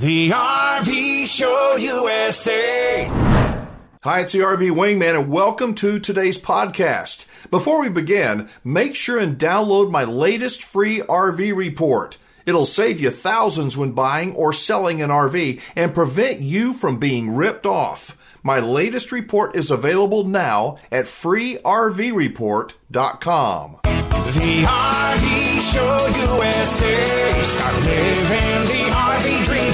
The RV Show USA. Hi, it's the RV Wingman, and welcome to today's podcast. Before we begin, make sure and download my latest free RV report. It'll save you thousands when buying or selling an RV and prevent you from being ripped off. My latest report is available now at freervreport.com. The RV Show USA. Start living the RV dream.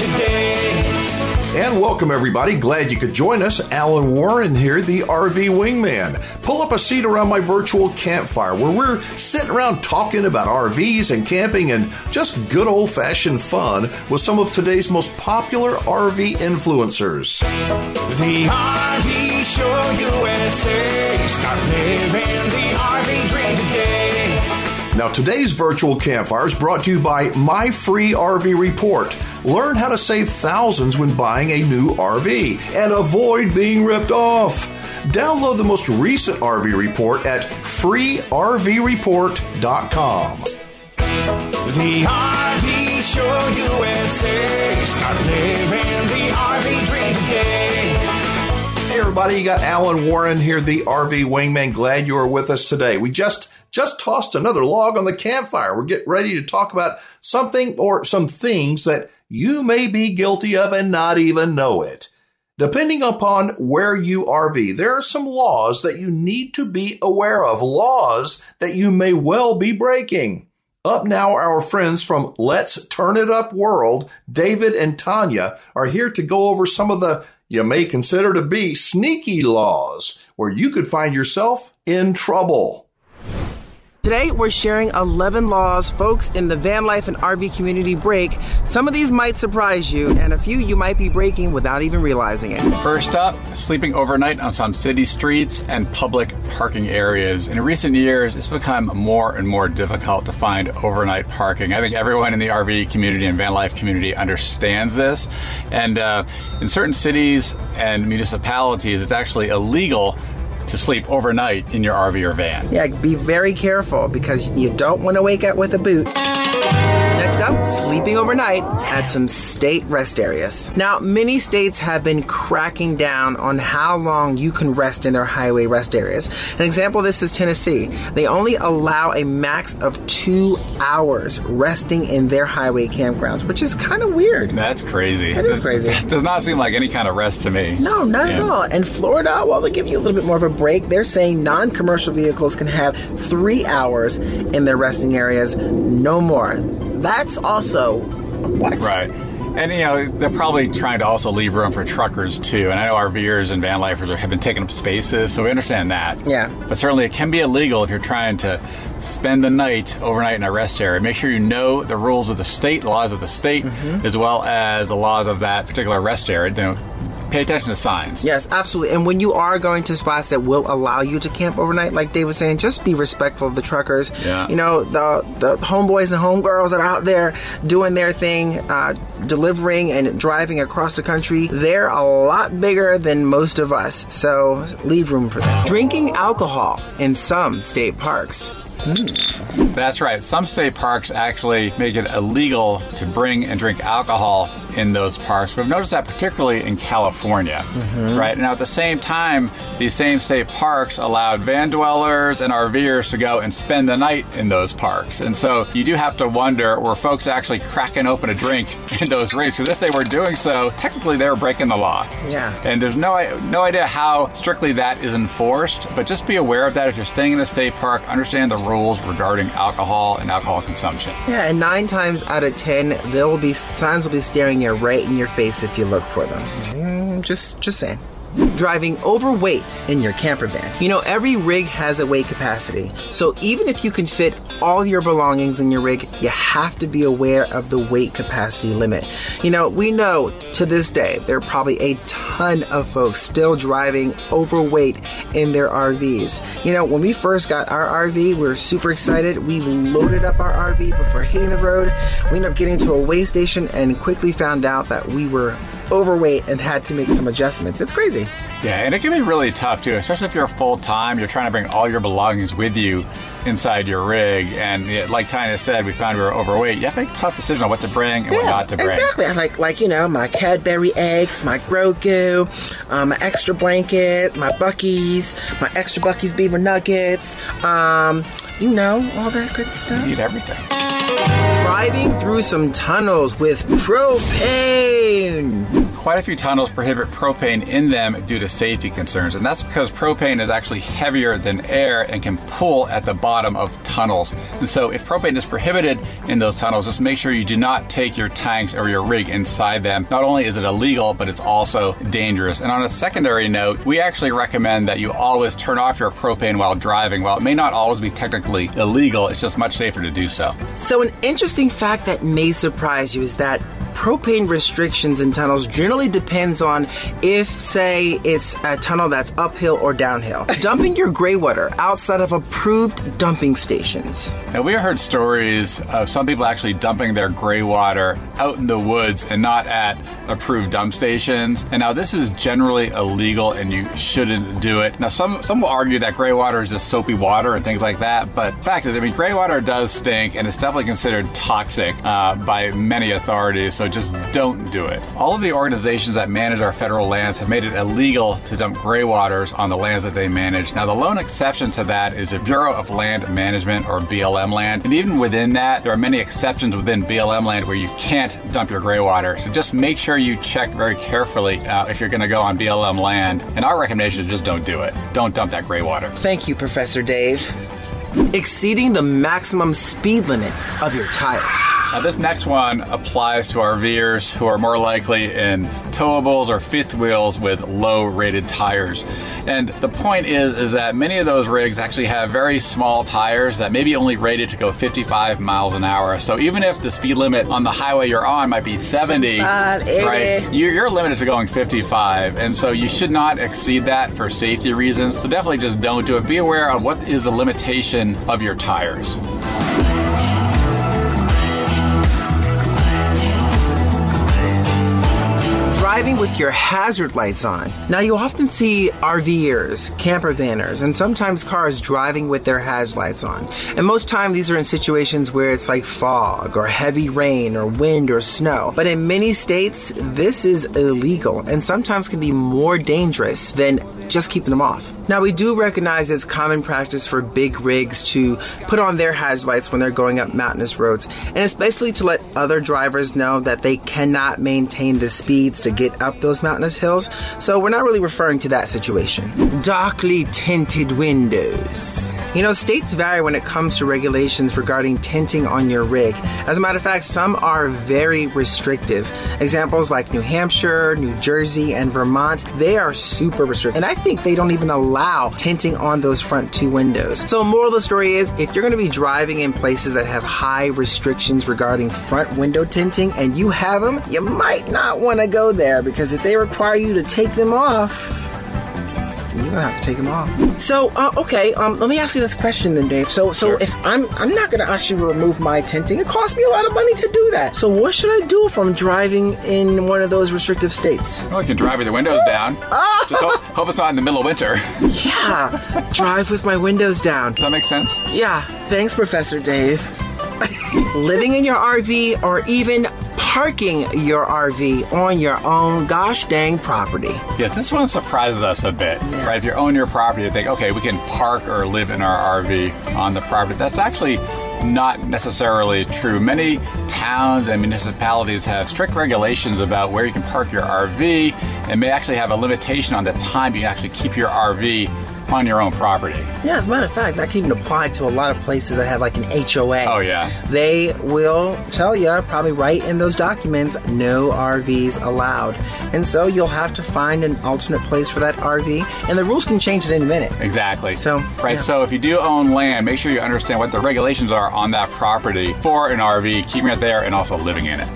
And welcome, everybody. Glad you could join us. Alan Warren here, the RV Wingman. Pull up a seat around my virtual campfire where we're sitting around talking about RVs and camping and just good old fashioned fun with some of today's most popular RV influencers. The RV Show USA. Start living the RV dream today. Now, today's virtual campfire is brought to you by My Free RV Report. Learn how to save thousands when buying a new RV and avoid being ripped off. Download the most recent RV report at freervreport.com. The RV Show USA. Start living the RV dream today. Hey everybody, you got Alan Warren here, the RV Wingman. Glad you are with us today. We just just tossed another log on the campfire. We're getting ready to talk about something or some things that you may be guilty of and not even know it. Depending upon where you RV, there are some laws that you need to be aware of, laws that you may well be breaking. Up now, our friends from Let's Turn It Up World, David and Tanya, are here to go over some of the you may consider to be sneaky laws where you could find yourself in trouble. Today, we're sharing 11 laws folks in the van life and RV community break. Some of these might surprise you, and a few you might be breaking without even realizing it. First up, sleeping overnight on some city streets and public parking areas. In recent years, it's become more and more difficult to find overnight parking. I think everyone in the RV community and van life community understands this. And uh, in certain cities and municipalities, it's actually illegal to sleep overnight in your RV or van. Yeah, be very careful because you don't want to wake up with a boot. Sleeping overnight at some state rest areas. Now, many states have been cracking down on how long you can rest in their highway rest areas. An example of this is Tennessee. They only allow a max of two hours resting in their highway campgrounds, which is kind of weird. That's crazy. That is crazy. It does not seem like any kind of rest to me. No, not at all. And Florida, while they give you a little bit more of a break, they're saying non commercial vehicles can have three hours in their resting areas, no more. That's also what? Right. And you know they're probably trying to also leave room for truckers too. And I know our RVers and van lifers are, have been taking up spaces, so we understand that. Yeah. But certainly it can be illegal if you're trying to spend the night overnight in a rest area. Make sure you know the rules of the state, the laws of the state, Mm-hmm. as well as the laws of that particular rest area. You know, pay attention to signs. Yes, absolutely. And when you are going to spots that will allow you to camp overnight, like Dave was saying, just be respectful of the truckers. Yeah. You know, the the homeboys and homegirls that are out there doing their thing, uh, delivering and driving across the country, they're a lot bigger than most of us. So leave room for them. Drinking alcohol in some state parks. That's right. Some state parks actually make it illegal to bring and drink alcohol in those parks. We've noticed that particularly in California, mm-hmm. right? Now, at the same time, these same state parks allowed van dwellers and RVers to go and spend the night in those parks. And so you do have to wonder were folks actually cracking open a drink in those rinks? Because if they were doing so, technically they were breaking the law. Yeah. And there's no no idea how strictly that is enforced, but just be aware of that if you're staying in a state park. Understand the rules regarding alcohol and alcohol consumption. Yeah, and nine times out of ten, there will be signs will be staring you right in your face if you look for them. Mm, just, just saying. Driving overweight in your camper van. You know, every rig has a weight capacity. So even if you can fit all your belongings in your rig, you have to be aware of the weight capacity limit. You know, we know to this day there are probably a ton of folks still driving overweight in their RVs. You know, when we first got our RV, we were super excited. We loaded up our RV before hitting the road. We ended up getting to a weigh station and quickly found out that we were overweight and had to make some adjustments. It's crazy. Yeah, and it can be really tough too, especially if you're full time. You're trying to bring all your belongings with you inside your rig, and like Tanya said, we found we were overweight. You have to make a tough decision on what to bring and what not to bring. Exactly. I Like, like you know, my Cadbury eggs, my Grogu, um, my extra blanket, my Buc-ee's, my extra Buc-ee's beaver nuggets. Um, you know, all that good stuff. You need everything. Driving through some tunnels with propane. Quite a few tunnels prohibit propane in them due to safety concerns, and that's because propane is actually heavier than air and can pull at the bottom of tunnels. And so, if propane is prohibited in those tunnels, just make sure you do not take your tanks or your rig inside them. Not only is it illegal, but it's also dangerous. And on a secondary note, we actually recommend that you always turn off your propane while driving. While it may not always be technically illegal, it's just much safer to do so. So, an interesting fact that may surprise you is that propane restrictions in tunnels generally depends on if, say, it's a tunnel that's uphill or downhill. Dumping your gray water outside of approved dumping stations. Now, we have heard stories of some people actually dumping their gray water out in the woods and not at approved dump stations. And now this is generally illegal and you shouldn't do it. Now some some will argue that gray water is just soapy water and things like that. But fact is, I mean, gray water does stink and it's definitely considered toxic uh, by many authorities. So just don't do it. All of the organizations that manage our federal lands have made it illegal to dump gray waters on the lands that they manage. Now the lone exception to that is the Bureau of Land Management or BLM land. And even within that, there are many exceptions within BLM land where you can't dump your gray water. So just make sure you check very carefully uh, if you're going to go on BLM land. And our recommendation is just don't do it. Don't dump that gray water. Thank you, Professor Dave. Exceeding the maximum speed limit of your tire. Now, this next one applies to RVers who are more likely in towables or fifth wheels with low rated tires. And the point is, is that many of those rigs actually have very small tires that may be only rated to go 55 miles an hour. So even if the speed limit on the highway you're on might be 70, right, you're limited to going 55. And so you should not exceed that for safety reasons. So definitely just don't do it. Be aware of what is the limitation of your tires. Driving with your hazard lights on. Now, you often see RVers, camper vanners, and sometimes cars driving with their hazard lights on. And most time, these are in situations where it's like fog or heavy rain or wind or snow. But in many states, this is illegal and sometimes can be more dangerous than just keeping them off. Now, we do recognize it's common practice for big rigs to put on their hazard lights when they're going up mountainous roads, and it's basically to let other drivers know that they cannot maintain the speeds to get up those mountainous hills. So, we're not really referring to that situation. Darkly tinted windows. You know, states vary when it comes to regulations regarding tinting on your rig. As a matter of fact, some are very restrictive. Examples like New Hampshire, New Jersey, and Vermont, they are super restrictive. And I think they don't even allow tinting on those front two windows. So, moral of the story is if you're going to be driving in places that have high restrictions regarding front window tinting and you have them, you might not want to go there because if they require you to take them off, you're gonna have to take them off. So, uh, okay, um, let me ask you this question then, Dave. So, so Sure. if I'm I'm not gonna actually remove my tinting, it costs me a lot of money to do that. So, what should I do if I'm driving in one of those restrictive states? Well, you can drive with the windows down. Just hope, hope it's not in the middle of winter. Yeah, drive with my windows down. Does that make sense? Yeah, thanks, Professor Dave. Living in your RV or even parking your RV on your own gosh dang property. Yes, this one surprises us a bit, right? If you own your property, you think, okay, we can park or live in our RV on the property. That's actually not necessarily true. Many towns and municipalities have strict regulations about where you can park your RV and may actually have a limitation on the time you can actually keep your RV on your own property. Yeah, as a matter of fact, that can even apply to a lot of places that have like an HOA. Oh, yeah. They will tell you, probably right in those documents, no RVs allowed. And so you'll have to find an alternate place for that RV, and the rules can change at any minute. Exactly. So, right. yeah. So if you do own land, make sure you understand what the regulations are on that property for an RV, keeping it there, and also living in it.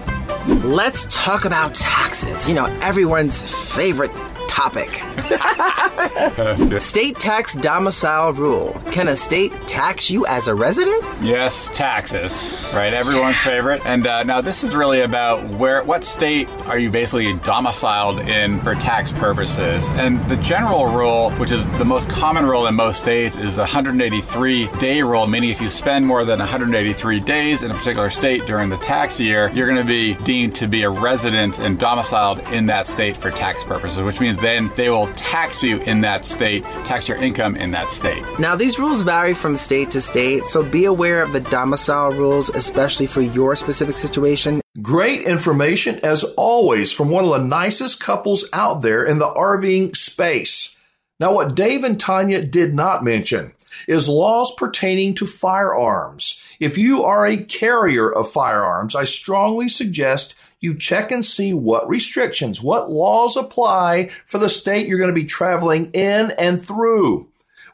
Let's talk about taxes. You know, everyone's favorite topic. state tax domicile rule. Can a state tax you as a resident? Yes, taxes, right? Everyone's favorite. And uh, now this is really about where, what state are you basically domiciled in for tax purposes? And the general rule, which is the most common rule in most states, is a 183 day rule, meaning if you spend more than 183 days in a particular state during the tax year, you're going to be deemed to be a resident and domiciled in that state for tax purposes, which means then they will tax you in that state, tax your income in that state. Now, these rules vary from state to state, so be aware of the domicile rules, especially for your specific situation. Great information as always from one of the nicest couples out there in the RVing space. Now, what Dave and Tanya did not mention is laws pertaining to firearms. If you are a carrier of firearms, I strongly suggest you check and see what restrictions, what laws apply for the state you're going to be traveling in and through.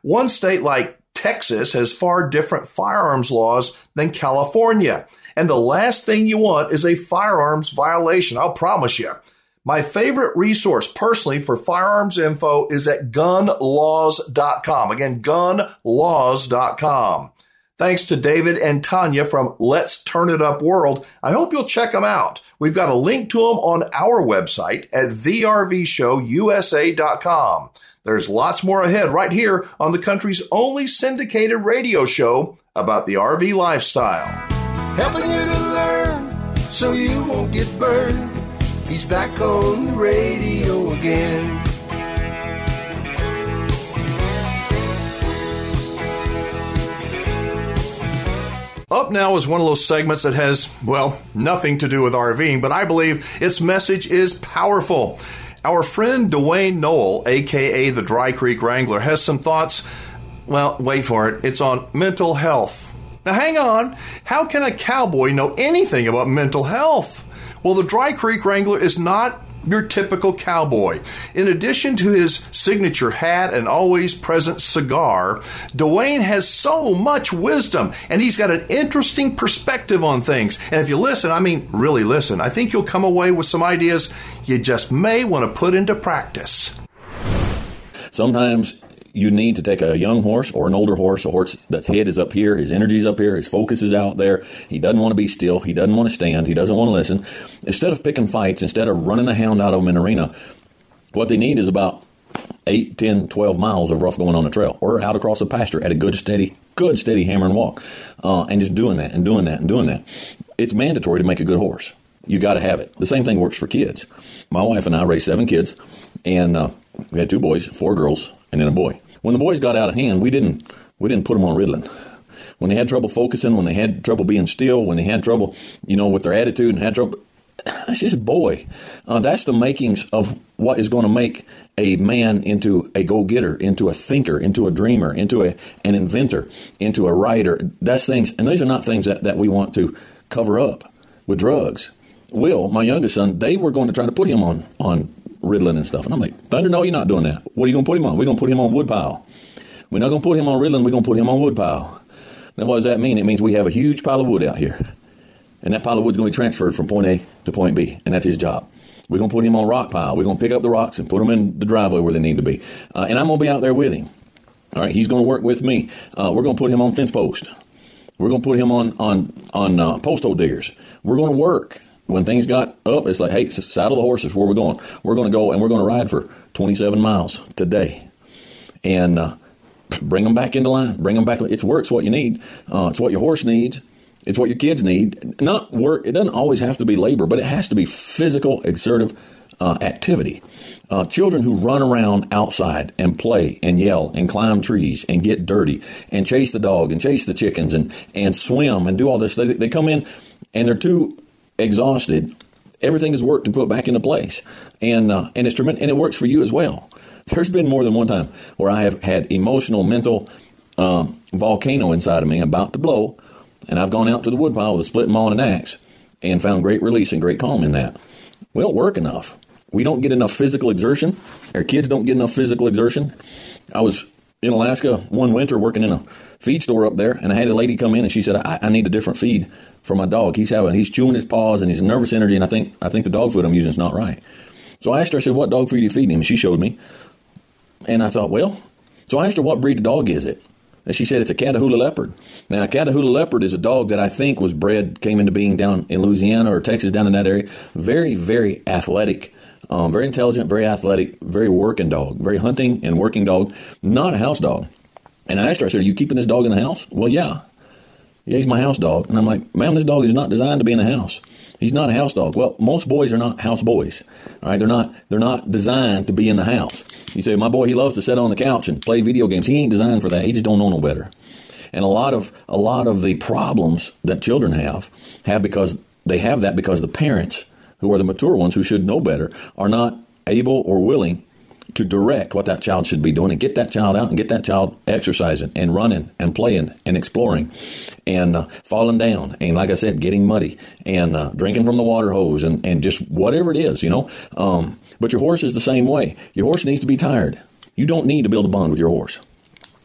One state like Texas has far different firearms laws than California. And the last thing you want is a firearms violation. I'll promise you. My favorite resource personally for firearms info is at gunlaws.com. Again, gunlaws.com. Thanks to David and Tanya from Let's Turn It Up World. I hope you'll check them out. We've got a link to them on our website at thervshowusa.com. There's lots more ahead right here on the country's only syndicated radio show about the RV lifestyle. helping you to learn so you won't get burned. He's back on the radio again. Up now is one of those segments that has, well, nothing to do with RVing, but I believe its message is powerful. Our friend Dwayne Noel, aka the Dry Creek Wrangler, has some thoughts. Well, wait for it. It's on mental health. Now, hang on. How can a cowboy know anything about mental health? Well, the Dry Creek Wrangler is not your typical cowboy. In addition to his signature hat and always present cigar, Dwayne has so much wisdom and he's got an interesting perspective on things. And if you listen, I mean, really listen, I think you'll come away with some ideas you just may want to put into practice. Sometimes you need to take a young horse or an older horse, a horse that's head is up here, his energy's up here, his focus is out there. He doesn't want to be still. He doesn't want to stand. He doesn't want to listen. Instead of picking fights, instead of running the hound out of an arena, what they need is about 8, 10, 12 miles of rough going on the trail or out across the pasture at a good, steady, good, steady hammer and walk. Uh, and just doing that and doing that and doing that. It's mandatory to make a good horse. You got to have it. The same thing works for kids. My wife and I raised seven kids, and uh, we had two boys, four girls, and then a boy. When the boys got out of hand, we didn't we didn't put them on Ritalin. When they had trouble focusing, when they had trouble being still, when they had trouble, you know, with their attitude and had trouble, that's just boy. Uh, that's the makings of what is going to make a man into a go-getter, into a thinker, into a dreamer, into a, an inventor, into a writer. That's things, and these are not things that, that we want to cover up with drugs. Will, my youngest son, they were going to try to put him on on Ritalin and stuff. And I'm like, Thunder, no, you're not doing that. What are you going to put him on? We're going to put him on woodpile. We're not going to put him on Ritalin. We're going to put him on woodpile. Now, what does that mean? It means we have a huge pile of wood out here. And that pile of wood's going to be transferred from point A to point B. And that's his job. We're going to put him on rock pile. We're going to pick up the rocks and put them in the driveway where they need to be. Uh, and I'm going to be out there with him. All right, he's going to work with me. Uh, we're going to put him on fence post. We're going to put him on on on uh, post hole diggers. We're going to work when things got up, it's like, hey, saddle the horses. Where we're going? We're going to go and we're going to ride for 27 miles today, and uh, bring them back into line. Bring them back. It's work's what you need. Uh, it's what your horse needs. It's what your kids need. Not work. It doesn't always have to be labor, but it has to be physical, exertive uh, activity. Uh, children who run around outside and play and yell and climb trees and get dirty and chase the dog and chase the chickens and, and swim and do all this, they, they come in and they're too exhausted. Everything is worked to put back into place, and uh, and it's tremendous, and it works for you as well. There's been more than one time where I have had emotional, mental um, volcano inside of me about to blow, and I've gone out to the woodpile with a split maul and an axe and found great release and great calm in that. We don't work enough. We don't get enough physical exertion. Our kids don't get enough physical exertion. I was in Alaska one winter working in a feed store up there, and I had a lady come in and she said, I, I need a different feed for my dog. He's having he's chewing his paws and he's nervous energy, and I think I think the dog food I'm using is not right. So I asked her, I said, What dog food are you feeding him? And she showed me. And I thought, well, so I asked her what breed of dog is it? And she said it's a Catahoula leopard. Now, a Catahoula leopard is a dog that I think was bred, came into being down in Louisiana or Texas, down in that area. Very, very athletic, um, very intelligent, very athletic, very working dog, very hunting and working dog, not a house dog. And I asked her, I said, Are you keeping this dog in the house? Well, yeah. Yeah, he's my house dog. And I'm like, Ma'am, this dog is not designed to be in the house. He's not a house dog. Well, most boys are not house boys. All right, they're not they're not designed to be in the house. You say, my boy, he loves to sit on the couch and play video games. He ain't designed for that. He just don't know no better. And a lot of a lot of the problems that children have have because they have that because the parents, who are the mature ones who should know better, are not able or willing to direct what that child should be doing and get that child out and get that child exercising and running and playing and exploring and uh, falling down and like I said, getting muddy and uh, drinking from the water hose and, and just whatever it is, you know. Um, but your horse is the same way. Your horse needs to be tired. You don't need to build a bond with your horse.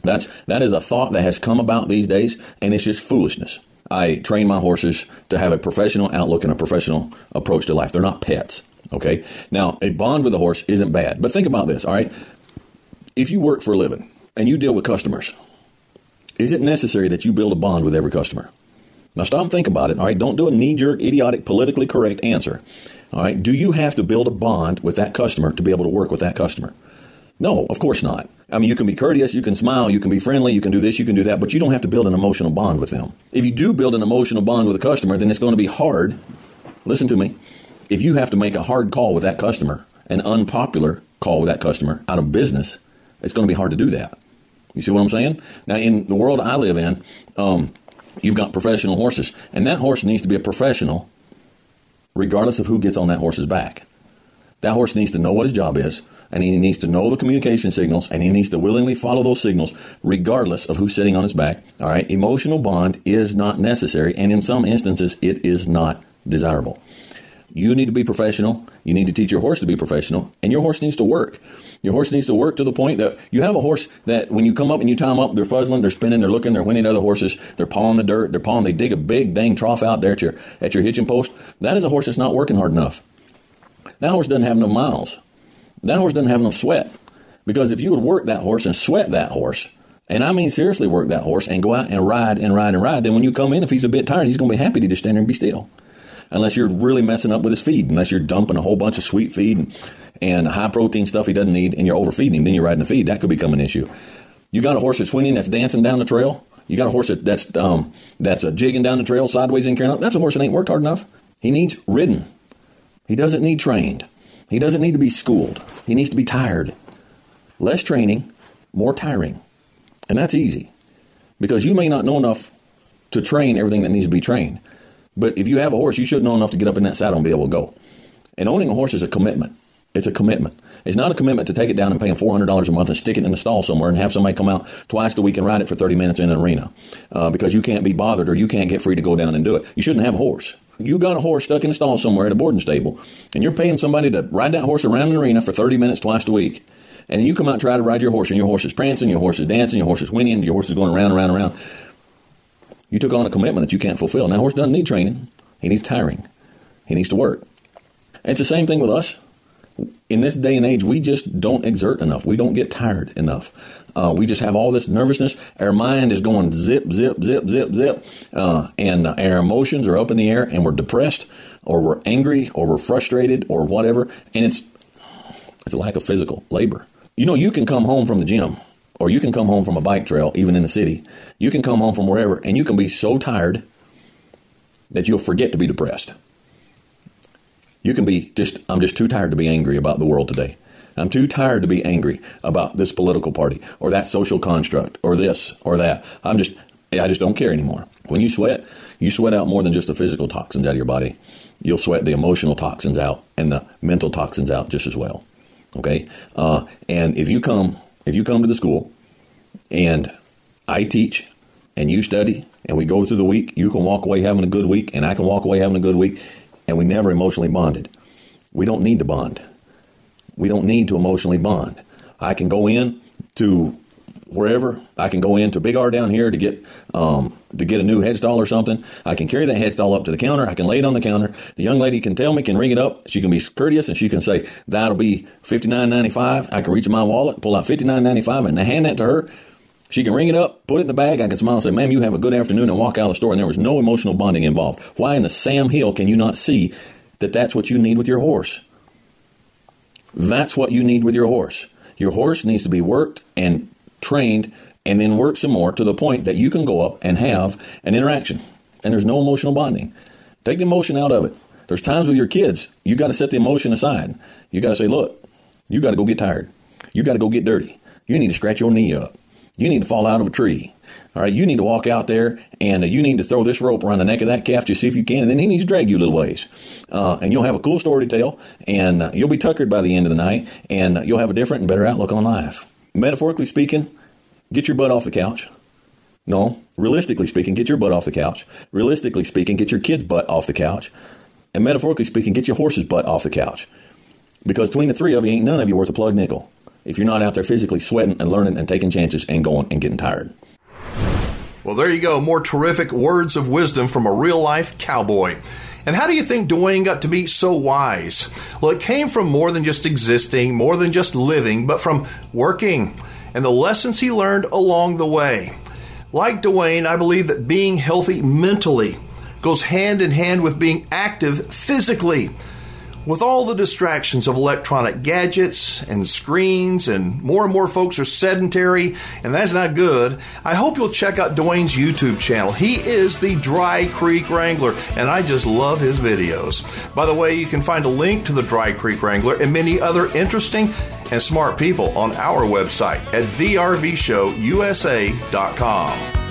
That's that is a thought that has come about these days, and it's just foolishness. I train my horses to have a professional outlook and a professional approach to life. They're not pets. Okay. Now, a bond with a horse isn't bad, but think about this. All right. If you work for a living and you deal with customers, is it necessary that you build a bond with every customer? Now, stop and think about it. All right. Don't do a knee jerk, idiotic, politically correct answer. All right. Do you have to build a bond with that customer to be able to work with that customer? No, of course not. I mean, you can be courteous, you can smile, you can be friendly, you can do this, you can do that, but you don't have to build an emotional bond with them. If you do build an emotional bond with a customer, then it's going to be hard. Listen to me if you have to make a hard call with that customer, an unpopular call with that customer out of business, it's going to be hard to do that. You see what I'm saying? Now, in the world I live in, um, you've got professional horses, and that horse needs to be a professional regardless of who gets on that horse's back. That horse needs to know what his job is, and he needs to know the communication signals, and he needs to willingly follow those signals regardless of who's sitting on his back. All right, emotional bond is not necessary, and in some instances, it is not desirable. You need to be professional. You need to teach your horse to be professional, and your horse needs to work. Your horse needs to work to the point that you have a horse that when you come up and you tie them up, they're fuzzling, they're spinning, they're looking, they're winning other horses, they're pawing the dirt, they're pawing, they dig a big dang trough out there at your at your hitching post. That is a horse that's not working hard enough. That horse doesn't have enough miles. That horse doesn't have enough sweat. Because if you would work that horse and sweat that horse, and I mean seriously work that horse and go out and ride and ride and ride, then when you come in, if he's a bit tired, he's going to be happy to just stand there and be still unless you're really messing up with his feed, unless you're dumping a whole bunch of sweet feed and, and high protein stuff he doesn't need and you're overfeeding him, then you're riding the feed. That could become an issue. You got a horse that's winning, that's dancing down the trail. You got a horse that, that's um, that's a jigging down the trail sideways carrying out. That's a horse that ain't worked hard enough. He needs ridden. He doesn't need trained. He doesn't need to be schooled. He needs to be tired. Less training, more tiring. And that's easy because you may not know enough to train everything that needs to be trained. But if you have a horse, you should know enough to get up in that saddle and be able to go. And owning a horse is a commitment. It's a commitment. It's not a commitment to take it down and pay him $400 a month and stick it in the stall somewhere and have somebody come out twice a week and ride it for 30 minutes in an arena uh, because you can't be bothered or you can't get free to go down and do it. You shouldn't have a horse. You got a horse stuck in a stall somewhere at a boarding stable and you're paying somebody to ride that horse around an arena for 30 minutes twice a week. And you come out and try to ride your horse and your horse is prancing, your horse is dancing, your horse is whinnying, your horse is going around, and around, and around. You took on a commitment that you can't fulfill. Now, horse doesn't need training. He needs tiring. He needs to work. And it's the same thing with us. In this day and age, we just don't exert enough. We don't get tired enough. Uh, we just have all this nervousness. Our mind is going zip, zip, zip, zip, zip, uh, and uh, our emotions are up in the air, and we're depressed, or we're angry, or we're frustrated, or whatever. And it's it's a lack of physical labor. You know, you can come home from the gym, or you can come home from a bike trail, even in the city. You can come home from wherever, and you can be so tired that you'll forget to be depressed. You can be just, I'm just too tired to be angry about the world today. I'm too tired to be angry about this political party or that social construct or this or that. I'm just, I just don't care anymore. When you sweat, you sweat out more than just the physical toxins out of your body. You'll sweat the emotional toxins out and the mental toxins out just as well. Okay, uh, and if you come if you come to the school and I teach and you study and we go through the week, you can walk away having a good week, and I can walk away having a good week, and we never emotionally bonded. We don't need to bond. We don't need to emotionally bond. I can go in to wherever. I can go into Big R down here to get um, to get a new headstall or something. I can carry that headstall up to the counter. I can lay it on the counter. The young lady can tell me, can ring it up. She can be courteous and she can say that'll be fifty nine ninety five. I can reach in my wallet, pull out fifty nine ninety five, and hand that to her. She can ring it up, put it in the bag. I can smile and say, "Ma'am, you have a good afternoon," and walk out of the store. And there was no emotional bonding involved. Why in the Sam Hill can you not see that that's what you need with your horse? That's what you need with your horse. Your horse needs to be worked and trained and then work some more to the point that you can go up and have an interaction. And there's no emotional bonding. Take the emotion out of it. There's times with your kids, you got to set the emotion aside. You got to say, look, you got to go get tired. You got to go get dirty. You need to scratch your knee up. You need to fall out of a tree. All right, you need to walk out there and uh, you need to throw this rope around the neck of that calf to see if you can, and then he needs to drag you a little ways. Uh, and you'll have a cool story to tell, and uh, you'll be tuckered by the end of the night, and you'll have a different and better outlook on life. Metaphorically speaking, get your butt off the couch. No, realistically speaking, get your butt off the couch. Realistically speaking, get your kid's butt off the couch. And metaphorically speaking, get your horse's butt off the couch. Because between the three of you, ain't none of you worth a plug nickel if you're not out there physically sweating and learning and taking chances and going and getting tired. Well, there you go. More terrific words of wisdom from a real life cowboy. And how do you think Dwayne got to be so wise? Well, it came from more than just existing, more than just living, but from working and the lessons he learned along the way. Like Dwayne, I believe that being healthy mentally goes hand in hand with being active physically. With all the distractions of electronic gadgets and screens, and more and more folks are sedentary, and that's not good, I hope you'll check out Dwayne's YouTube channel. He is the Dry Creek Wrangler, and I just love his videos. By the way, you can find a link to the Dry Creek Wrangler and many other interesting and smart people on our website at thervshowusa.com.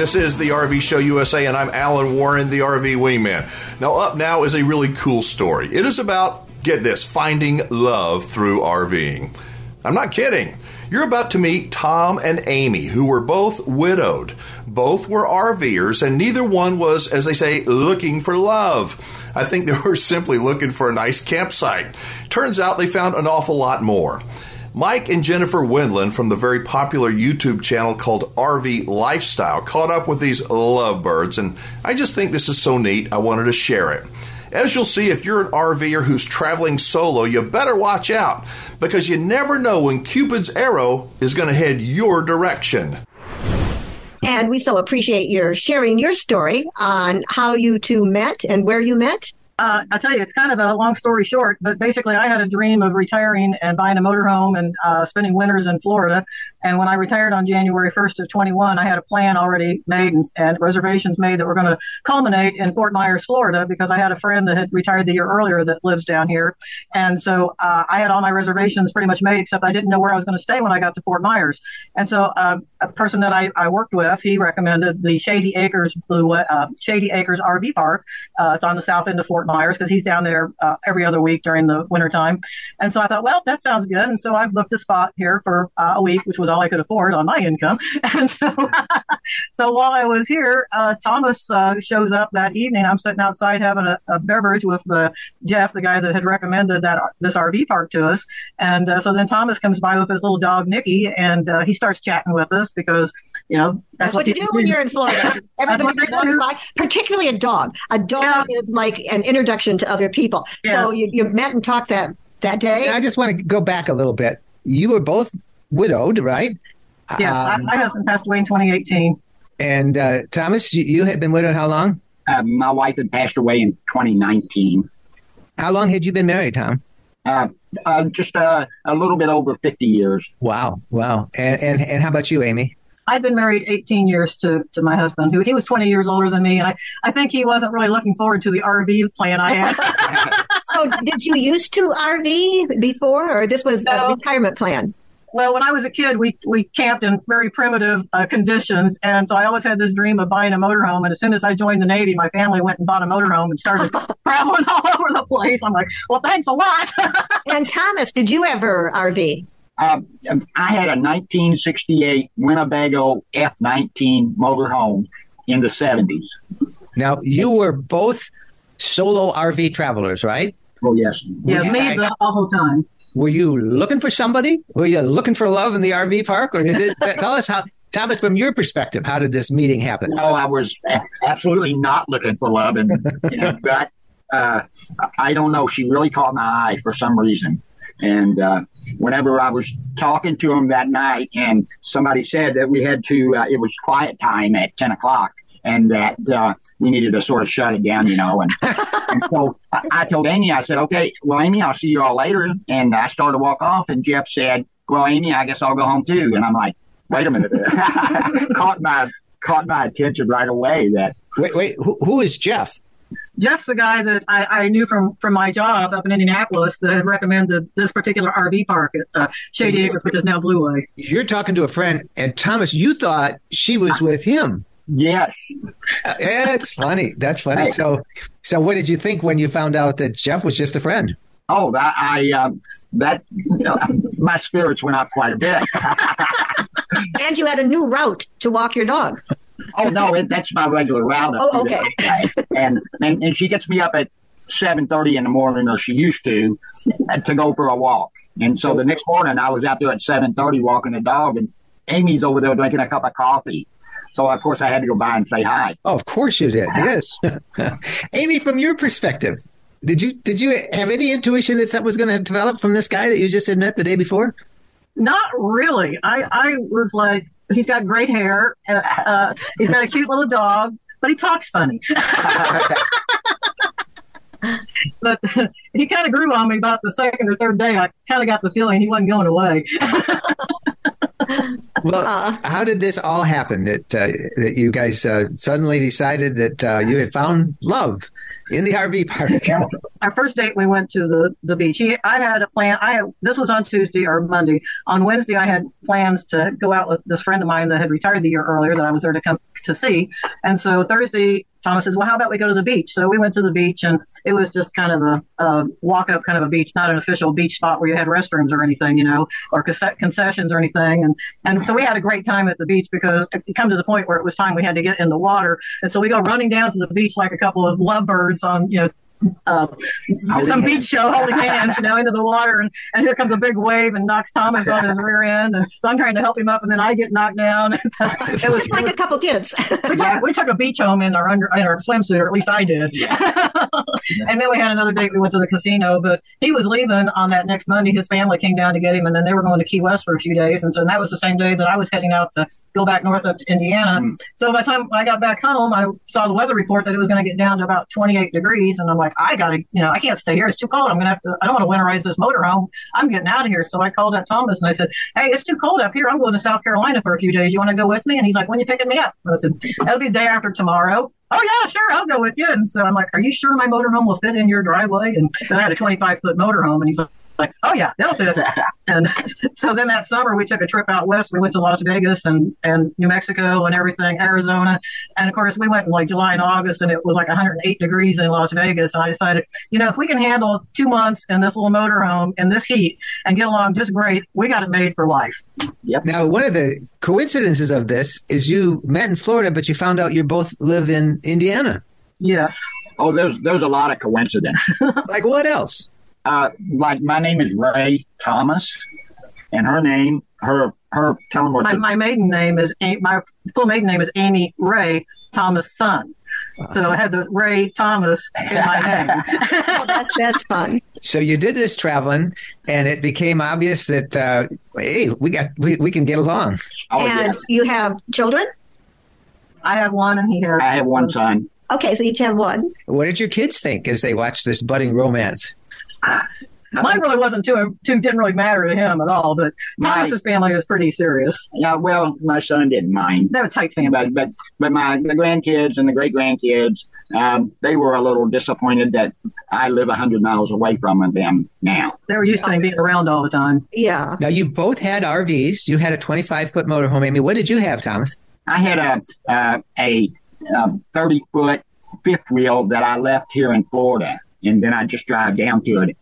This is the RV Show USA, and I'm Alan Warren, the RV Wingman. Now, up now is a really cool story. It is about, get this, finding love through RVing. I'm not kidding. You're about to meet Tom and Amy, who were both widowed. Both were RVers, and neither one was, as they say, looking for love. I think they were simply looking for a nice campsite. Turns out they found an awful lot more. Mike and Jennifer Wendland from the very popular YouTube channel called RV Lifestyle caught up with these lovebirds, and I just think this is so neat. I wanted to share it. As you'll see, if you're an RVer who's traveling solo, you better watch out because you never know when Cupid's arrow is going to head your direction. And we so appreciate your sharing your story on how you two met and where you met. Uh, I'll tell you, it's kind of a long story short, but basically, I had a dream of retiring and buying a motorhome and uh, spending winters in Florida. And when I retired on January 1st of 21, I had a plan already made and, and reservations made that were going to culminate in Fort Myers, Florida, because I had a friend that had retired the year earlier that lives down here. And so uh, I had all my reservations pretty much made, except I didn't know where I was going to stay when I got to Fort Myers. And so uh, a person that I, I worked with, he recommended the Shady Acres Blue uh, Shady Acres RV Park. Uh, it's on the south end of Fort Myers because he's down there uh, every other week during the wintertime. And so I thought, well, that sounds good. And so I booked a spot here for uh, a week, which was all I could afford on my income. And so, so while I was here, uh, Thomas uh, shows up that evening. I'm sitting outside having a, a beverage with Jeff, the guy that had recommended that this RV park to us. And uh, so then Thomas comes by with his little dog Nikki, and uh, he starts chatting with us because you know that's, that's what, you do when you're in Florida. Everybody comes by, particularly a dog. A dog yeah. is like an introduction to other people. Yeah. So you, you met and talked that that day. I just want to go back a little bit. You were both widowed, right? Yes, um, my husband passed away in 2018. And uh, Thomas, you, you, had been widowed how long? Uh, my wife had passed away in 2019. How long had you been married, Tom? Uh, uh just uh, a little bit over 50 years. Wow, wow. And, and, and how about you, Amy? I've been married 18 years to, to my husband, who he was 20 years older than me, and I, I think he wasn't really looking forward to the RV plan I had. so, did you used to RV before, or this was no. a retirement plan? Well, when I was a kid, we we camped in very primitive uh, conditions, and so I always had this dream of buying a motorhome. And as soon as I joined the Navy, my family went and bought a motorhome and started traveling all over the place. I'm like, well, thanks a lot. and Thomas, did you ever RV? Um, I had a 1968 Winnebago F19 motorhome in the 70s. Now, you were both solo RV travelers, right? Oh, yes. Yeah, you me the whole time. Were you looking for somebody? Were you looking for love in the RV park? Or did it, tell us how, Thomas, from your perspective, how did this meeting happen? No, I was absolutely not looking for love, and you know, but uh, I don't know. She really caught my eye for some reason. And uh, whenever I was talking to him that night, and somebody said that we had to, uh, it was quiet time at ten o'clock, and that uh, we needed to sort of shut it down, you know. And, and so I, I told Amy, I said, "Okay, well, Amy, I'll see you all later." And I started to walk off, and Jeff said, "Well, Amy, I guess I'll go home too." And I'm like, "Wait a minute!" caught my caught my attention right away. That Wait, wait, who, who is Jeff? Jeff's the guy that I, I knew from, from my job up in Indianapolis that recommended this particular RV park at uh, Shady Acres, which is now Blue Lake. You're talking to a friend, and Thomas, you thought she was with him. Yes. That's funny. That's funny. So, so what did you think when you found out that Jeff was just a friend? Oh, that I um, that my spirits went up quite a bit. And you had a new route to walk your dog. Oh no, it, that's my regular route. Oh, okay. And, and and she gets me up at seven thirty in the morning, or she used to, uh, to go for a walk. And so the next morning, I was out there at seven thirty walking the dog, and Amy's over there drinking a cup of coffee. So of course I had to go by and say hi. Oh, of course you did. Yes, Amy. From your perspective, did you did you have any intuition that something was going to develop from this guy that you just had met the day before? Not really. I, I was like, he's got great hair. Uh, uh, he's got a cute little dog, but he talks funny. but he kind of grew on me about the second or third day. I kind of got the feeling he wasn't going away. Well, how did this all happen? That uh, that you guys uh, suddenly decided that uh, you had found love in the RV park. Our first date, we went to the, the beach. He, I had a plan. I had, this was on Tuesday or Monday. On Wednesday, I had plans to go out with this friend of mine that had retired the year earlier that I was there to come to see. And so Thursday, Thomas says, well, how about we go to the beach? So we went to the beach and it was just kind of a, a walk up kind of a beach, not an official beach spot where you had restrooms or anything, you know, or conce- concessions or anything. And, and so we had a great time at the beach because it come to the point where it was time we had to get in the water. And so we go running down to the beach like a couple of lovebirds on, you know, uh, some beach show holding hands, you know, into the water, and, and here comes a big wave and knocks Thomas on his rear end, and so I'm trying to help him up, and then I get knocked down. So it was like a couple kids. we, took, we took a beach home in our under in our swimsuit, or at least I did. Yeah. and then we had another date. We went to the casino, but he was leaving on that next Monday. His family came down to get him, and then they were going to Key West for a few days, and so that was the same day that I was heading out to go back north up to Indiana. So by the time I got back home, I saw the weather report that it was going to get down to about 28 degrees, and I'm like, I got to, you know, I can't stay here. It's too cold. I'm to have to. I don't want to winterize this motorhome. I'm getting out of here. So I called up Thomas and I said, Hey, it's too cold up here. I'm going to South Carolina for a few days. You want to go with me? And he's like, When you picking me up? And I said, That'll be day after tomorrow. Oh yeah, sure, I'll go with you. And so I'm like, Are you sure my motorhome will fit in your driveway? And I had a 25 foot motorhome, and he's like. Like, oh yeah, that'll fit. And so then that summer we took a trip out west. We went to Las Vegas and, and New Mexico and everything, Arizona. And of course we went in like July and August and it was like 108 degrees in Las Vegas. And I decided, you know, if we can handle two months in this little motorhome in this heat and get along just great, we got it made for life. Yep. Now, one of the coincidences of this is you met in Florida, but you found out you both live in Indiana. Yes. Oh, there's there's a lot of coincidence. like what else? Uh, like my name is Ray Thomas, and her name, her her tell them what My, the- my maiden name is, A- my full maiden name is Amy Ray Thomas Son. So I had the Ray Thomas in my name. oh, that's, that's fun. So you did this traveling, and it became obvious that uh, hey, we got we, we can get along. Oh, and you have children? I have one, and he has. I have one son. Okay, so you each have one. What did your kids think as they watched this budding romance? Mine really wasn't too, too didn't really matter to him at all, but My- Thomas's family was pretty serious. Yeah, well, my son didn't mind. They were a tight family. But but but my the grandkids and the great grandkids, um, they were a little disappointed that I live a hundred miles away from them now. They were used to him being around all the time. Yeah. Now you both had RVs. You had a 25 foot motorhome. Amy, what did you have, Thomas? I had a uh, a um, thirty foot fifth wheel that I left here in Florida, and then I just drive down to it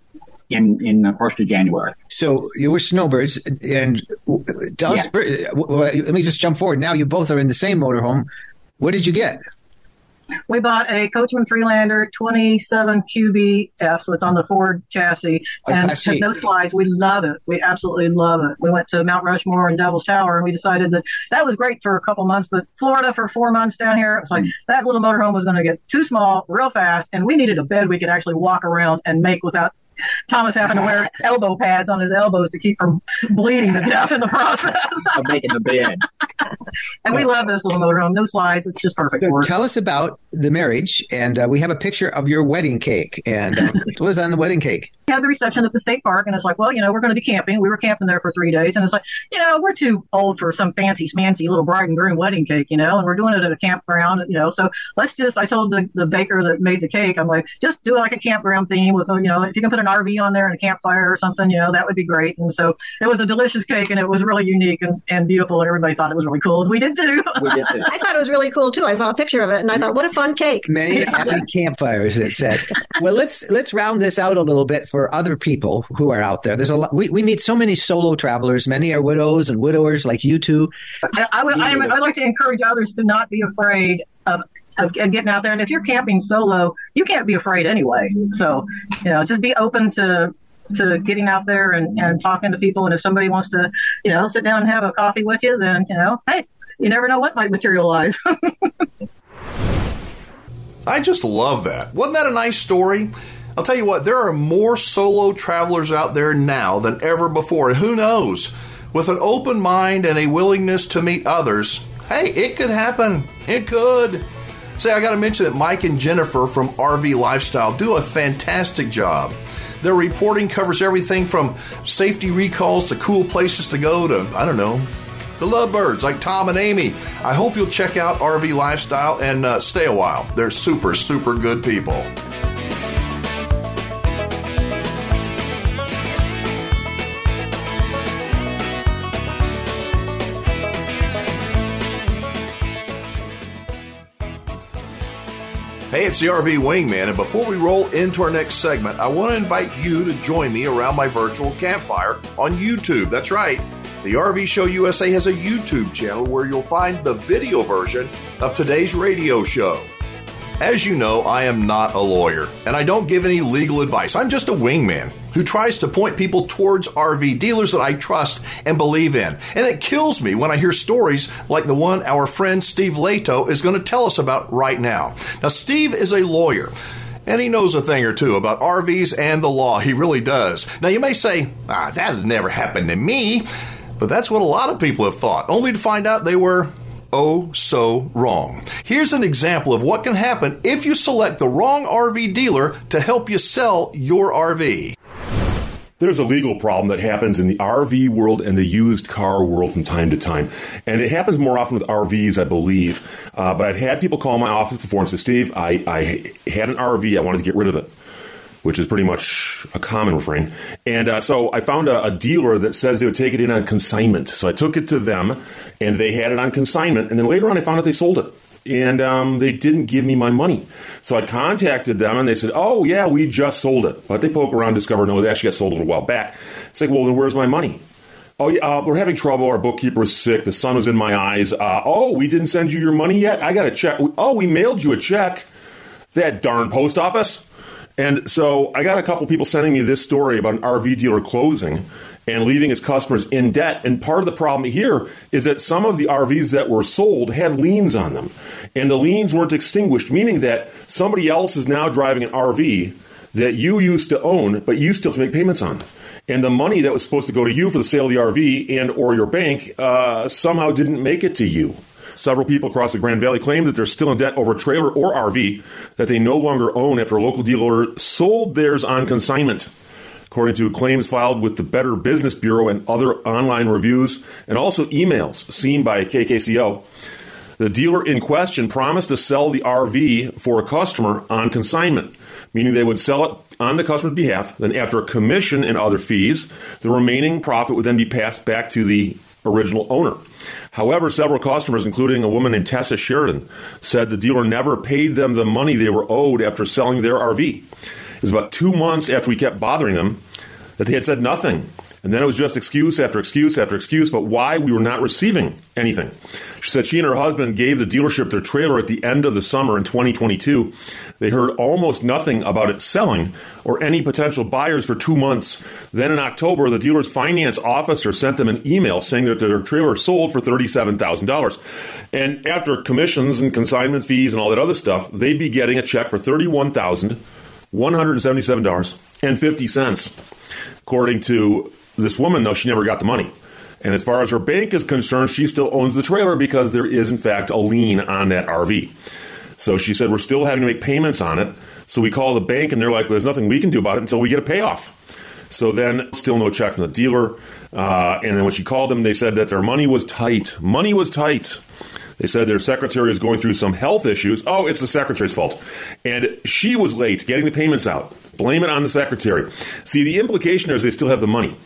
in in the first of January. So you were snowbirds, and uh, well, Let me just jump forward. Now you both are in the same motorhome. What did you get? We bought a Coachmen Freelander 27 QBF, so it's on the Ford chassis, and no slides. We love it. We absolutely love it. We went to Mount Rushmore and Devil's Tower, and we decided that that was great for a couple months, but Florida for four months down here, it's like hmm. that little motorhome was going to get too small real fast, and we needed a bed we could actually walk around and make without Thomas having to wear elbow pads on his elbows to keep from bleeding to death in the process. of making the bed. and we love this little motorhome. No slides. It's just perfect. Tell us about the marriage, and uh, we have a picture of your wedding cake. And uh, what was on the wedding cake? We had the reception at the state park, and it's like, well, you know, we're going to be camping. We were camping there for three days, and it's like, you know, we're too old for some fancy, smancy little bride and groom wedding cake, you know, and we're doing it at a campground, you know. So let's just, I told the, the baker that made the cake, I'm like, just do it like a campground theme with, you know, if you can put an RV on there and a campfire or something, you know, that would be great. And so it was a delicious cake, and it was really unique and, and beautiful, and everybody thought it was really cool, and we did too. We did too. I thought it was really cool too. I saw a picture of it and I thought, what a fun cake. Many happy campfires. It said. Well, let's let's round this out a little bit for other people who are out there. There's a lot. We, we meet so many solo travelers. Many are widows and widowers like you two. I, I, would, I, would like to encourage others to not be afraid of, of getting out there. And if you're camping solo, you can't be afraid anyway. So, you know, just be open to to getting out there and, and talking to people. And if somebody wants to, you know, sit down and have a coffee with you, then, you know, hey, you never know what might materialize. I just love that. Wasn't that a nice story? I'll tell you what, there are more solo travelers out there now than ever before. And who knows? With an open mind and a willingness to meet others, hey, it could happen. It could. Say, I got to mention that Mike and Jennifer from RV Lifestyle do a fantastic job. Their reporting covers everything from safety recalls to cool places to go to, I don't know, the lovebirds like Tom and Amy. I hope you'll check out RV Lifestyle and uh, stay a while. They're super, super good people. Hey, it's the RV Wingman, and before we roll into our next segment, I want to invite you to join me around my virtual campfire on YouTube. That's right. The RV Show USA has a YouTube channel where you'll find the video version of today's radio show. As you know, I am not a lawyer, and I don't give any legal advice. I'm just a wingman who tries to point people towards RV dealers that I trust and believe in. And it kills me when I hear stories like the one our friend Steve Lehto is going to tell us about right now. Now, Steve is a lawyer. And he knows a thing or two about RVs and the law. He really does. Now, you may say, ah, that never happened to me. But that's what a lot of people have thought, only to find out they were oh so wrong. Here's an example of what can happen if you select the wrong RV dealer to help you sell your RV. There's a legal problem that happens in the RV world and the used car world from time to time. And it happens more often with RVs, I believe. Uh, but I've had people call my office before and say, Steve, I, I had an RV, I wanted to get rid of it which is pretty much a common refrain. And uh, so I found a, a, dealer that says they would take it in on consignment. So I took it to them, and they had it on consignment. And then later on, I found out they sold it. And um, they didn't give me my money. So I contacted them, and they said, Oh, yeah, we just sold it. But they poke around, discover, no, they actually got sold a little while back. It's like, Well, then where's my money? Oh, yeah, uh, we're having trouble. Our bookkeeper was sick. The sun was in my eyes. Uh, oh, we didn't send you your money yet? I got a check. Oh, we mailed you a check. That darn post office. And so I got a couple people sending me this story about an RV dealer closing and leaving his customers in debt. And part of the problem here is that some of the RVs that were sold had liens on them. And the liens weren't extinguished, meaning that somebody else is now driving an RV that you used to own, but you still have to make payments on. And the money that was supposed to go to you for the sale of the RV and or your bank uh, somehow didn't make it to you. Several people across the Grand Valley claim that they're still in debt over a trailer or RV that they no longer own after a local dealer sold theirs on consignment. According to claims filed with the Better Business Bureau and other online reviews, and also emails seen by KKCO. The dealer in question promised to sell the RV for a customer on consignment, meaning they would sell it on the customer's behalf. Then, after a commission and other fees, the remaining profit would then be passed back to the original owner. However, several customers, including a woman named Tessa Sheridan, said the dealer never paid them the money they were owed after selling their RV. It was about two months after we kept bothering them that they had said nothing. And then it was just excuse after excuse after excuse, but why we were not receiving anything. She said she and her husband gave the dealership their trailer at the end of the summer in 2022. They heard almost nothing about it selling or any potential buyers for two months. Then in October, the dealer's finance officer sent them an email saying that their trailer sold for $37,000. And after commissions and consignment fees and all that other stuff, they'd be getting a check for $31,177.50. According to this woman, though, she never got the money. And as far as her bank is concerned, she still owns the trailer because there is, in fact, a lien on that RV. So she said, We're still having to make payments on it. So we call the bank, and they're like, well, There's nothing we can do about it until we get a payoff. So then, still no check from the dealer. Uh, and then when she called them, they said that their money was tight. Money was tight. They said their secretary is going through some health issues. Oh, it's the secretary's fault. And she was late getting the payments out. Blame it on the secretary. See, the implication is they still have the money.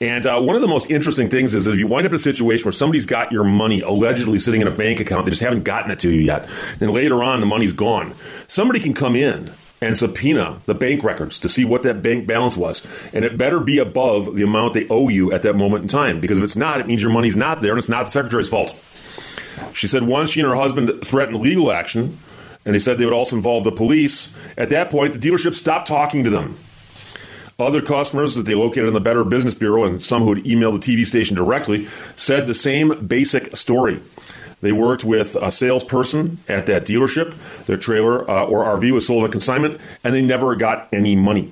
And uh, one of the most interesting things is that if you wind up in a situation where somebody's got your money allegedly sitting in a bank account, they just haven't gotten it to you yet, and later on the money's gone, somebody can come in and subpoena the bank records to see what that bank balance was. And it better be above the amount they owe you at that moment in time. Because if it's not, it means your money's not there and it's not the secretary's fault. She said once she and her husband threatened legal action, and they said they would also involve the police. At that point, the dealership stopped talking to them. Other customers that they located in the Better Business Bureau and some who had emailed the TV station directly said the same basic story. They worked with a salesperson at that dealership. Their trailer uh, or RV was sold on consignment, and they never got any money.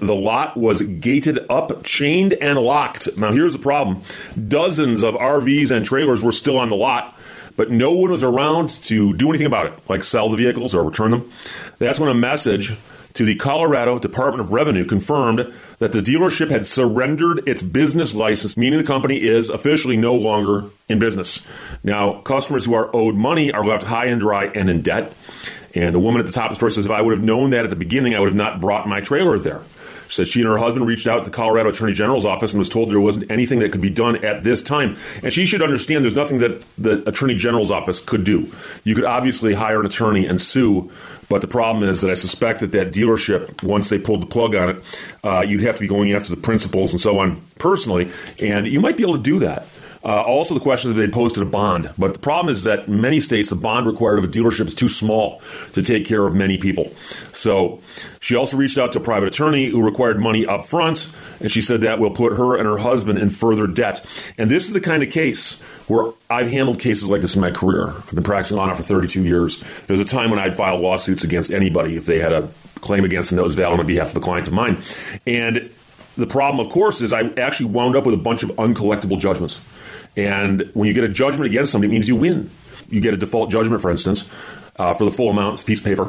The lot was gated up, chained, and locked. Now, here's the problem dozens of RVs and trailers were still on the lot, but no one was around to do anything about it, like sell the vehicles or return them. That's when a message to the Colorado Department of Revenue confirmed that the dealership had surrendered its business license, meaning the company is officially no longer in business. Now, customers who are owed money are left high and dry and in debt. And the woman at the top of the story says, if I would have known that at the beginning, I would have not brought my trailer there. Said she and her husband reached out to the Colorado Attorney General's office and was told there wasn't anything that could be done at this time. And she should understand there's nothing that the Attorney General's office could do. You could obviously hire an attorney and sue, but the problem is that I suspect that that dealership, once they pulled the plug on it, uh, you'd have to be going after the principals and so on personally, and you might be able to do that. Uh, also, the question that they posted a bond, but the problem is that many states the bond required of a dealership is too small to take care of many people. So she also reached out to a private attorney who required money up front, and she said that will put her and her husband in further debt. And this is the kind of case where I've handled cases like this in my career. I've been practicing law now for 32 years. There was a time when I'd file lawsuits against anybody if they had a claim against them that was valid on behalf of a client of mine. And the problem, of course, is I actually wound up with a bunch of uncollectible judgments. And when you get a judgment against somebody, it means you win. You get a default judgment, for instance, uh, for the full amount, it's piece of paper,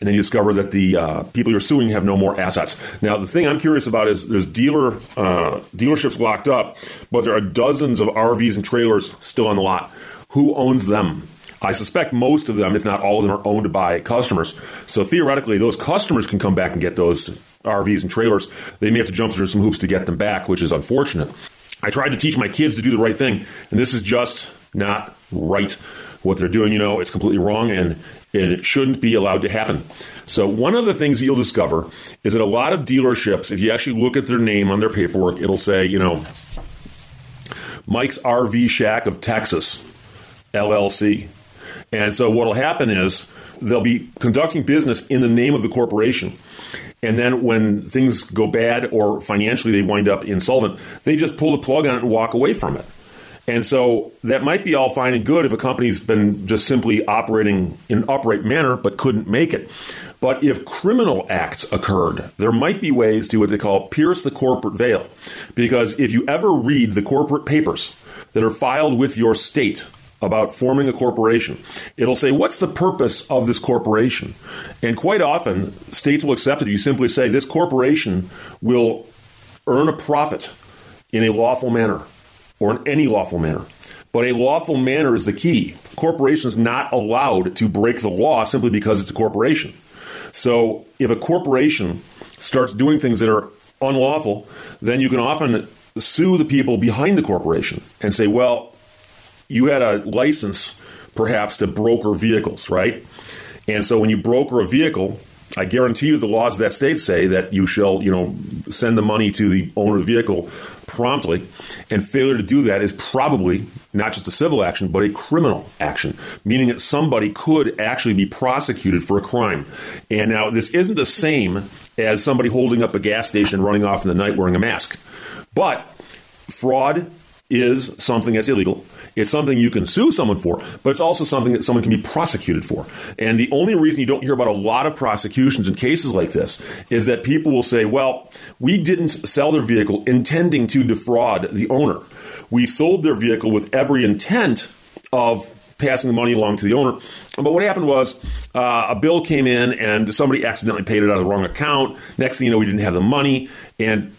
and then you discover that the uh, people you're suing have no more assets. Now, the thing I'm curious about is there's dealer uh, dealerships locked up, but there are dozens of RVs and trailers still on the lot. Who owns them? I suspect most of them, if not all of them, are owned by customers. So theoretically, those customers can come back and get those RVs and trailers. They may have to jump through some hoops to get them back, which is unfortunate. I tried to teach my kids to do the right thing, and this is just not right. What they're doing, you know, it's completely wrong, and it shouldn't be allowed to happen. So, one of the things you'll discover is that a lot of dealerships, if you actually look at their name on their paperwork, it'll say, you know, Mike's RV Shack of Texas, LLC. And so, what'll happen is they'll be conducting business in the name of the corporation. And then when things go bad or financially they wind up insolvent, they just pull the plug on it and walk away from it. And so that might be all fine and good if a company's been just simply operating in an upright manner but couldn't make it. But if criminal acts occurred, there might be ways to what they call pierce the corporate veil. Because if you ever read the corporate papers that are filed with your state about forming a corporation, it'll say, What's the purpose of this corporation? And quite often, states will accept it. You simply say, This corporation will earn a profit in a lawful manner or in any lawful manner. But a lawful manner is the key. Corporation is not allowed to break the law simply because it's a corporation. So if a corporation starts doing things that are unlawful, then you can often sue the people behind the corporation and say, well, you had a license perhaps to broker vehicles, right? And so when you broker a vehicle, I guarantee you the laws of that state say that you shall, you know, send the money to the owner of the vehicle promptly. And failure to do that is probably not just a civil action, but a criminal action, meaning that somebody could actually be prosecuted for a crime. And now this isn't the same as somebody holding up a gas station running off in the night wearing a mask. But fraud is something that's illegal. It's something you can sue someone for, but it's also something that someone can be prosecuted for. And the only reason you don't hear about a lot of prosecutions in cases like this is that people will say, well, we didn't sell their vehicle intending to defraud the owner. We sold their vehicle with every intent of passing the money along to the owner. But what happened was uh, a bill came in and somebody accidentally paid it out of the wrong account. Next thing you know, we didn't have the money. And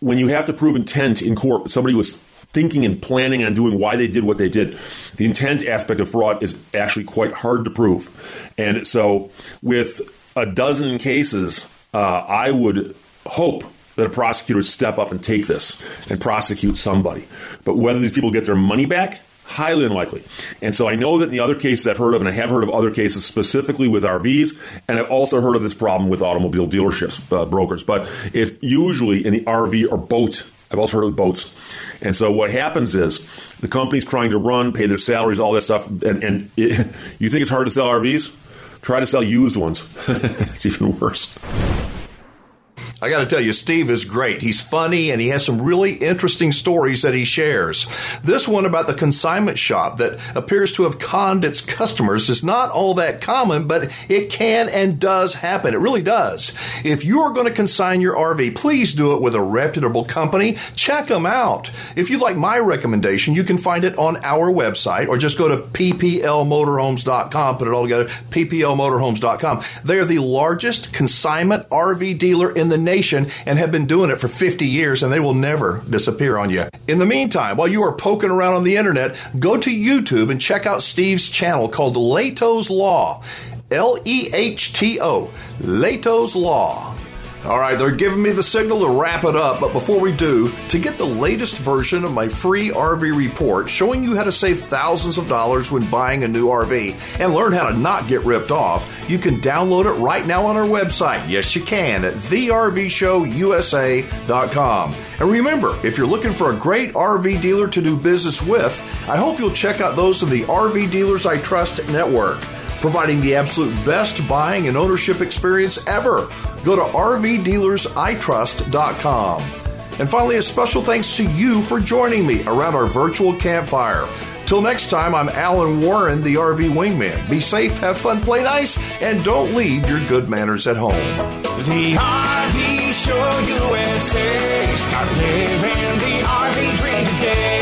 when you have to prove intent in court, somebody was thinking and planning on doing why they did what they did. The intent aspect of fraud is actually quite hard to prove. And so, with a dozen cases, uh, I would hope that a prosecutor would step up and take this and prosecute somebody. But whether these people get their money back, highly unlikely. And so I know that in the other cases I've heard of, and I have heard of other cases specifically with RVs, and I've also heard of this problem with automobile dealerships, uh, brokers, but it's usually in the RV or boat. I've also heard of boats. And so what happens is the company's trying to run, pay their salaries, all that stuff, and, and it, you think it's hard to sell RVs? Try to sell used ones. it's even worse. I got to tell you, Steve is great. He's funny and he has some really interesting stories that he shares. This one about the consignment shop that appears to have conned its customers is not all that common, but it can and does happen. It really does. If you're going to consign your RV, please do it with a reputable company. Check them out. If you'd like my recommendation, you can find it on our website or just go to pplmotorhomes.com, put it all together, pplmotorhomes.com. They are the largest consignment RV dealer in the nation and have been doing it for 50 years and they will never disappear on you. In the meantime, while you are poking around on the internet, go to YouTube and check out Steve's channel called Lehto's Law. L E H T O. Lehto's Law. All right, they're giving me the signal to wrap it up, but before we do, to get the latest version of my free RV report showing you how to save thousands of dollars when buying a new RV and learn how to not get ripped off, you can download it right now on our website. Yes, you can at thervshowusa.com. And remember, if you're looking for a great RV dealer to do business with, I hope you'll check out those of the RV Dealers I Trust network providing the absolute best buying and ownership experience ever. Go to RVDealersITrust.com. And finally, a special thanks to you for joining me around our virtual campfire. Till next time, I'm Alan Warren, the RV Wingman. Be safe, have fun, play nice, and don't leave your good manners at home. The RV Show USA. Start living the RV dream today.